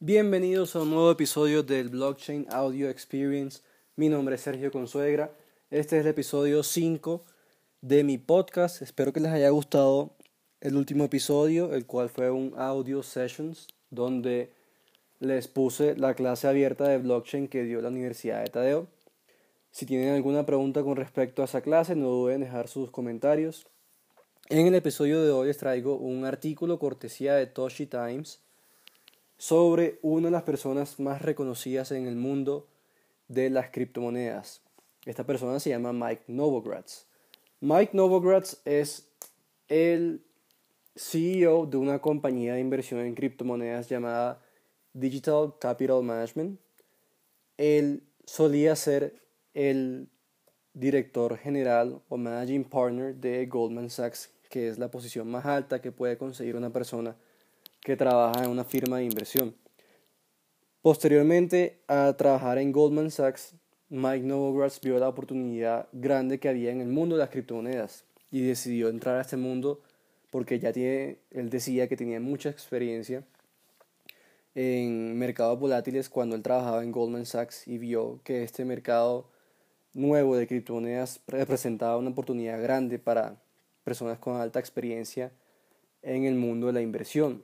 Bienvenidos a un nuevo episodio del Blockchain Audio Experience. Mi nombre es Sergio Consuegra. Este es el episodio 5 de mi podcast. Espero que les haya gustado el último episodio, el cual fue un audio sessions donde les puse la clase abierta de blockchain que dio la Universidad de Tadeo. Si tienen alguna pregunta con respecto a esa clase, no duden en dejar sus comentarios. En el episodio de hoy les traigo un artículo cortesía de Toshi Times sobre una de las personas más reconocidas en el mundo de las criptomonedas. Esta persona se llama Mike Novogratz. Mike Novogratz es el CEO de una compañía de inversión en criptomonedas llamada Digital Capital Management. Él solía ser el director general o managing partner de Goldman Sachs, que es la posición más alta que puede conseguir una persona que trabaja en una firma de inversión. Posteriormente a trabajar en Goldman Sachs, Mike Novogratz vio la oportunidad grande que había en el mundo de las criptomonedas y decidió entrar a este mundo porque ya tiene, él decía que tenía mucha experiencia en mercados volátiles cuando él trabajaba en Goldman Sachs y vio que este mercado nuevo de criptomonedas representaba una oportunidad grande para personas con alta experiencia en el mundo de la inversión.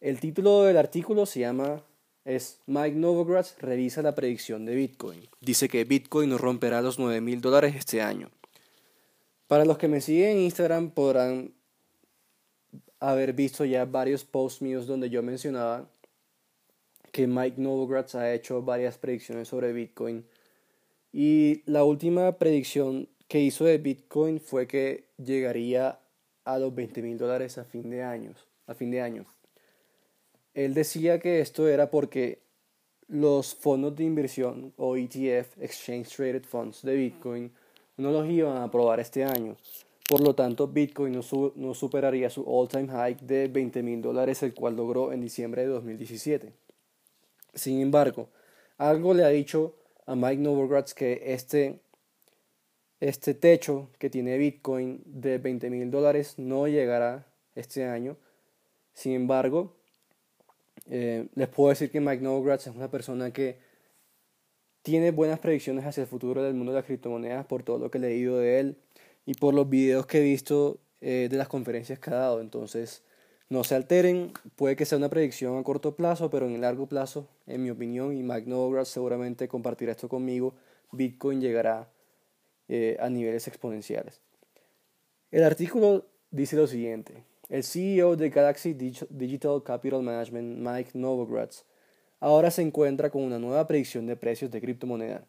El título del artículo se llama es Mike Novogratz revisa la predicción de Bitcoin. Dice que Bitcoin no romperá los 9 mil dólares este año. Para los que me siguen en Instagram podrán haber visto ya varios posts míos donde yo mencionaba que Mike Novogratz ha hecho varias predicciones sobre Bitcoin. Y la última predicción que hizo de Bitcoin fue que llegaría a los 20 mil dólares a fin de a fin de año. Él decía que esto era porque los fondos de inversión o ETF, Exchange Traded Funds de Bitcoin, no los iban a aprobar este año. Por lo tanto, Bitcoin no, superaría su all-time high de 20 mil dólares, el cual logró en diciembre de 2017. Sin embargo, algo le ha dicho a Mike Novogratz que este, este techo que tiene Bitcoin de 20 mil dólares no llegará este año. Sin embargo, eh, les puedo decir que Mike Novogratz es una persona que tiene buenas predicciones hacia el futuro del mundo de las criptomonedas por todo lo que he leído de él y por los videos que he visto eh, de las conferencias que ha dado. Entonces, no se alteren, puede que sea una predicción a corto plazo, pero en el largo plazo, en mi opinión, y Mike Novogratz seguramente compartirá esto conmigo, Bitcoin llegará eh, a niveles exponenciales. El artículo dice lo siguiente. El CEO de Galaxy Digital Capital Management, Mike Novogratz, ahora se encuentra con una nueva predicción de precios de criptomoneda.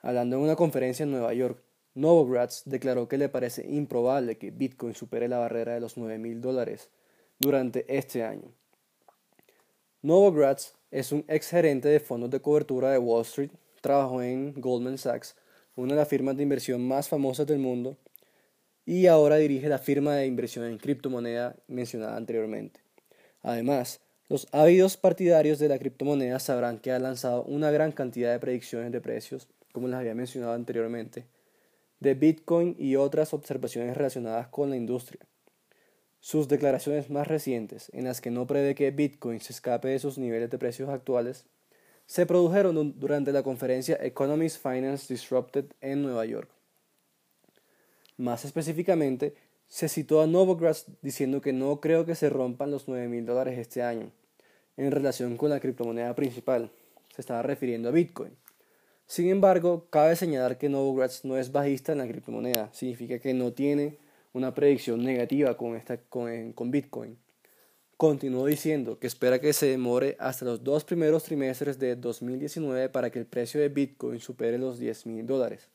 Hablando en una conferencia en Nueva York, Novogratz declaró que le parece improbable que Bitcoin supere la barrera de los 9 mil dólares durante este año. Novogratz es un ex gerente de fondos de cobertura de Wall Street, trabajó en Goldman Sachs, una de las firmas de inversión más famosas del mundo, y ahora dirige la firma de inversión en criptomoneda mencionada anteriormente. Además, los ávidos partidarios de la criptomoneda sabrán que ha lanzado una gran cantidad de predicciones de precios, como les había mencionado anteriormente, de Bitcoin y otras observaciones relacionadas con la industria. Sus declaraciones más recientes, en las que no prevé que Bitcoin se escape de sus niveles de precios actuales, se produjeron durante la conferencia Economics Finance Disrupted en Nueva York. Más específicamente, se citó a Novogratz diciendo que no creo que se rompan los 9 mil dólares este año, en relación con la criptomoneda principal. Se estaba refiriendo a Bitcoin. Sin embargo, cabe señalar que Novogratz no es bajista en la criptomoneda, significa que no tiene una predicción negativa con, esta, con, Bitcoin. Continuó diciendo que espera que se demore hasta los dos primeros trimestres de 2019 para que el precio de Bitcoin supere los 10 mil dólares.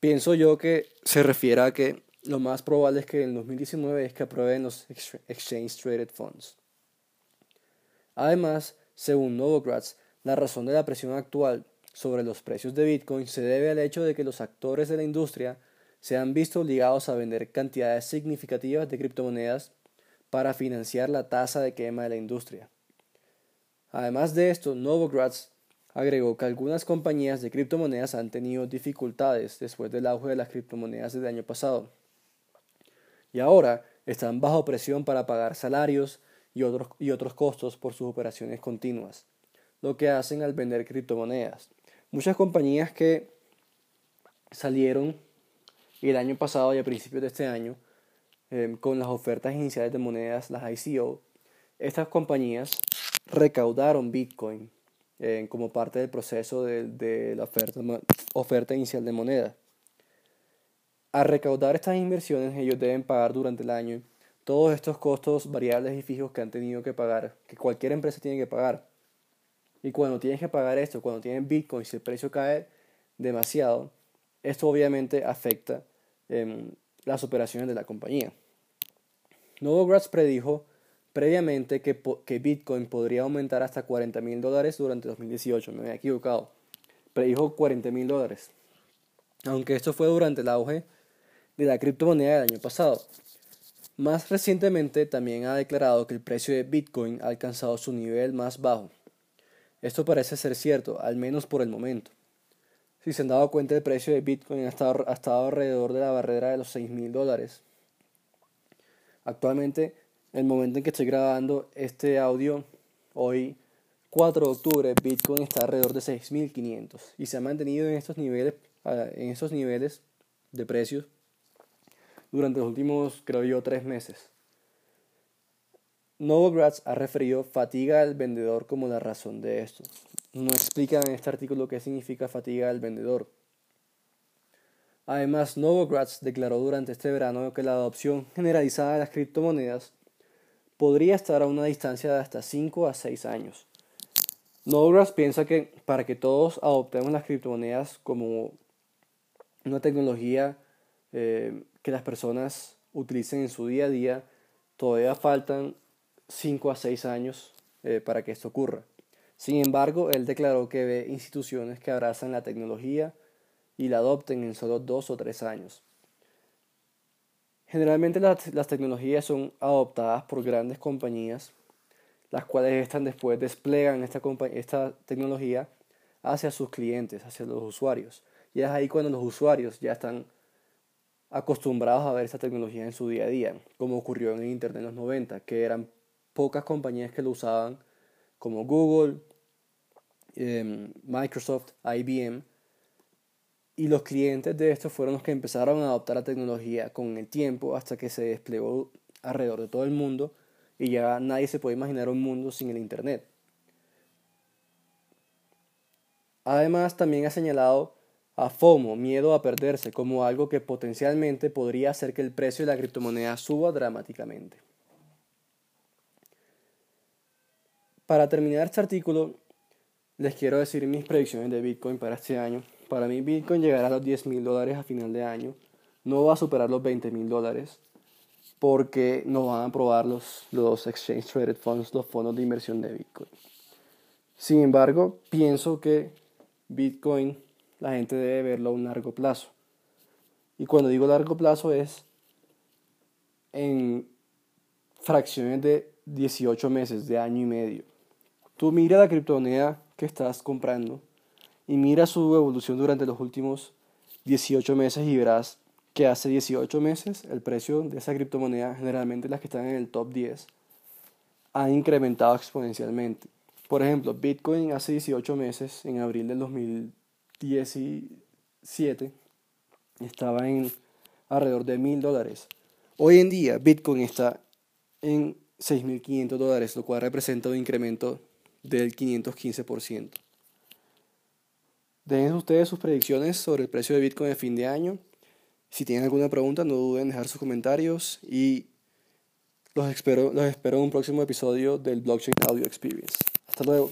Pienso yo que se refiere a que lo más probable es que en 2019 es que aprueben los Exchange Traded Funds. Además, según Novogratz, la razón de la presión actual sobre los precios de Bitcoin se debe al hecho de que los actores de la industria se han visto obligados a vender cantidades significativas de criptomonedas para financiar la tasa de quema de la industria. Además de esto, Novogratz agregó que algunas compañías de criptomonedas han tenido dificultades después del auge de las criptomonedas del año pasado. Y ahora están bajo presión para pagar salarios y otros, y otros costos por sus operaciones continuas, lo que hacen al vender criptomonedas. Muchas compañías que salieron el año pasado y a principios de este año em, con las ofertas iniciales de monedas, las ICO, estas compañías recaudaron Bitcoin em, como parte del proceso de, la oferta, oferta inicial de moneda. Al recaudar estas inversiones, ellos deben pagar durante el año todos estos costos variables y fijos que han tenido que pagar, que cualquier empresa tiene que pagar. Y cuando tienes que pagar esto, cuando tienen Bitcoin, si el precio cae demasiado, esto obviamente afecta em, las operaciones de la compañía. Novogratz predijo previamente que, Bitcoin podría aumentar hasta 40 mil dólares durante 2018. Me había equivocado. Predijo 40 mil dólares. Aunque esto fue durante el auge de la criptomoneda del año pasado. Más recientemente también ha declarado que el precio de Bitcoin ha alcanzado su nivel más bajo. Esto parece ser cierto, al menos por el momento. Si se han dado cuenta, el precio de Bitcoin ha estado, ha estado alrededor de la barrera de los 6 mil dólares. Actualmente, el momento en que estoy grabando este audio, hoy 4 de octubre, Bitcoin está alrededor de 6.500 y se ha mantenido en estos niveles, en niveles de precios durante los últimos, creo yo, tres meses. Novogratz ha referido fatiga del vendedor como la razón de esto. No explica en este artículo qué significa fatiga del vendedor. Además, Novogratz declaró durante este verano que la adopción generalizada de las criptomonedas podría estar a una distancia de hasta 5 a 6 años. Novogratz piensa que para que todos adoptemos las criptomonedas como una tecnología eh, que las personas utilicen en su día a día, todavía faltan 5 a 6 años eh, para que esto ocurra. Sin embargo, él declaró que ve instituciones que abrazan la tecnología y la adopten en solo 2 o 3 años. Generalmente las, las tecnologías son adoptadas por grandes compañías, las cuales están después desplegan esta, esta tecnología hacia sus clientes, hacia los usuarios. Y es ahí cuando los usuarios ya están acostumbrados a ver esta tecnología en su día a día, como ocurrió en el Internet en los 90, que eran pocas compañías que lo usaban, como Google, em, Microsoft, IBM, y los clientes de estos fueron los que empezaron a adoptar la tecnología con el tiempo hasta que se desplegó alrededor de todo el mundo y ya nadie se puede imaginar un mundo sin el Internet. Además, también ha señalado a FOMO, miedo a perderse, como algo que potencialmente podría hacer que el precio de la criptomoneda suba dramáticamente. Para terminar este artículo, les quiero decir mis predicciones de Bitcoin para este año. Para mí Bitcoin llegará a los 10 mil dólares a final de año. No va a superar los 20 mil dólares porque no van a aprobar los, los Exchange Traded Funds, los fondos de inversión de Bitcoin. Sin embargo, pienso que Bitcoin la gente debe verlo a un largo plazo. Y cuando digo largo plazo es en fracciones de 18 meses, de año y medio. Tú mira la criptomoneda que estás comprando y mira su evolución durante los últimos 18 meses y verás que hace 18 meses el precio de esa criptomoneda, generalmente las que están en el top 10, ha incrementado exponencialmente. Por ejemplo, Bitcoin hace 18 meses, en abril del 2000 17 estaba en alrededor de mil dólares. Hoy en día Bitcoin está en 6.500 dólares, lo cual representa un incremento del 515%. Dejen ustedes sus predicciones sobre el precio de Bitcoin de fin de año. Si tienen alguna pregunta, no duden en dejar sus comentarios y los espero, los espero en un próximo episodio del Blockchain Audio Experience. Hasta luego.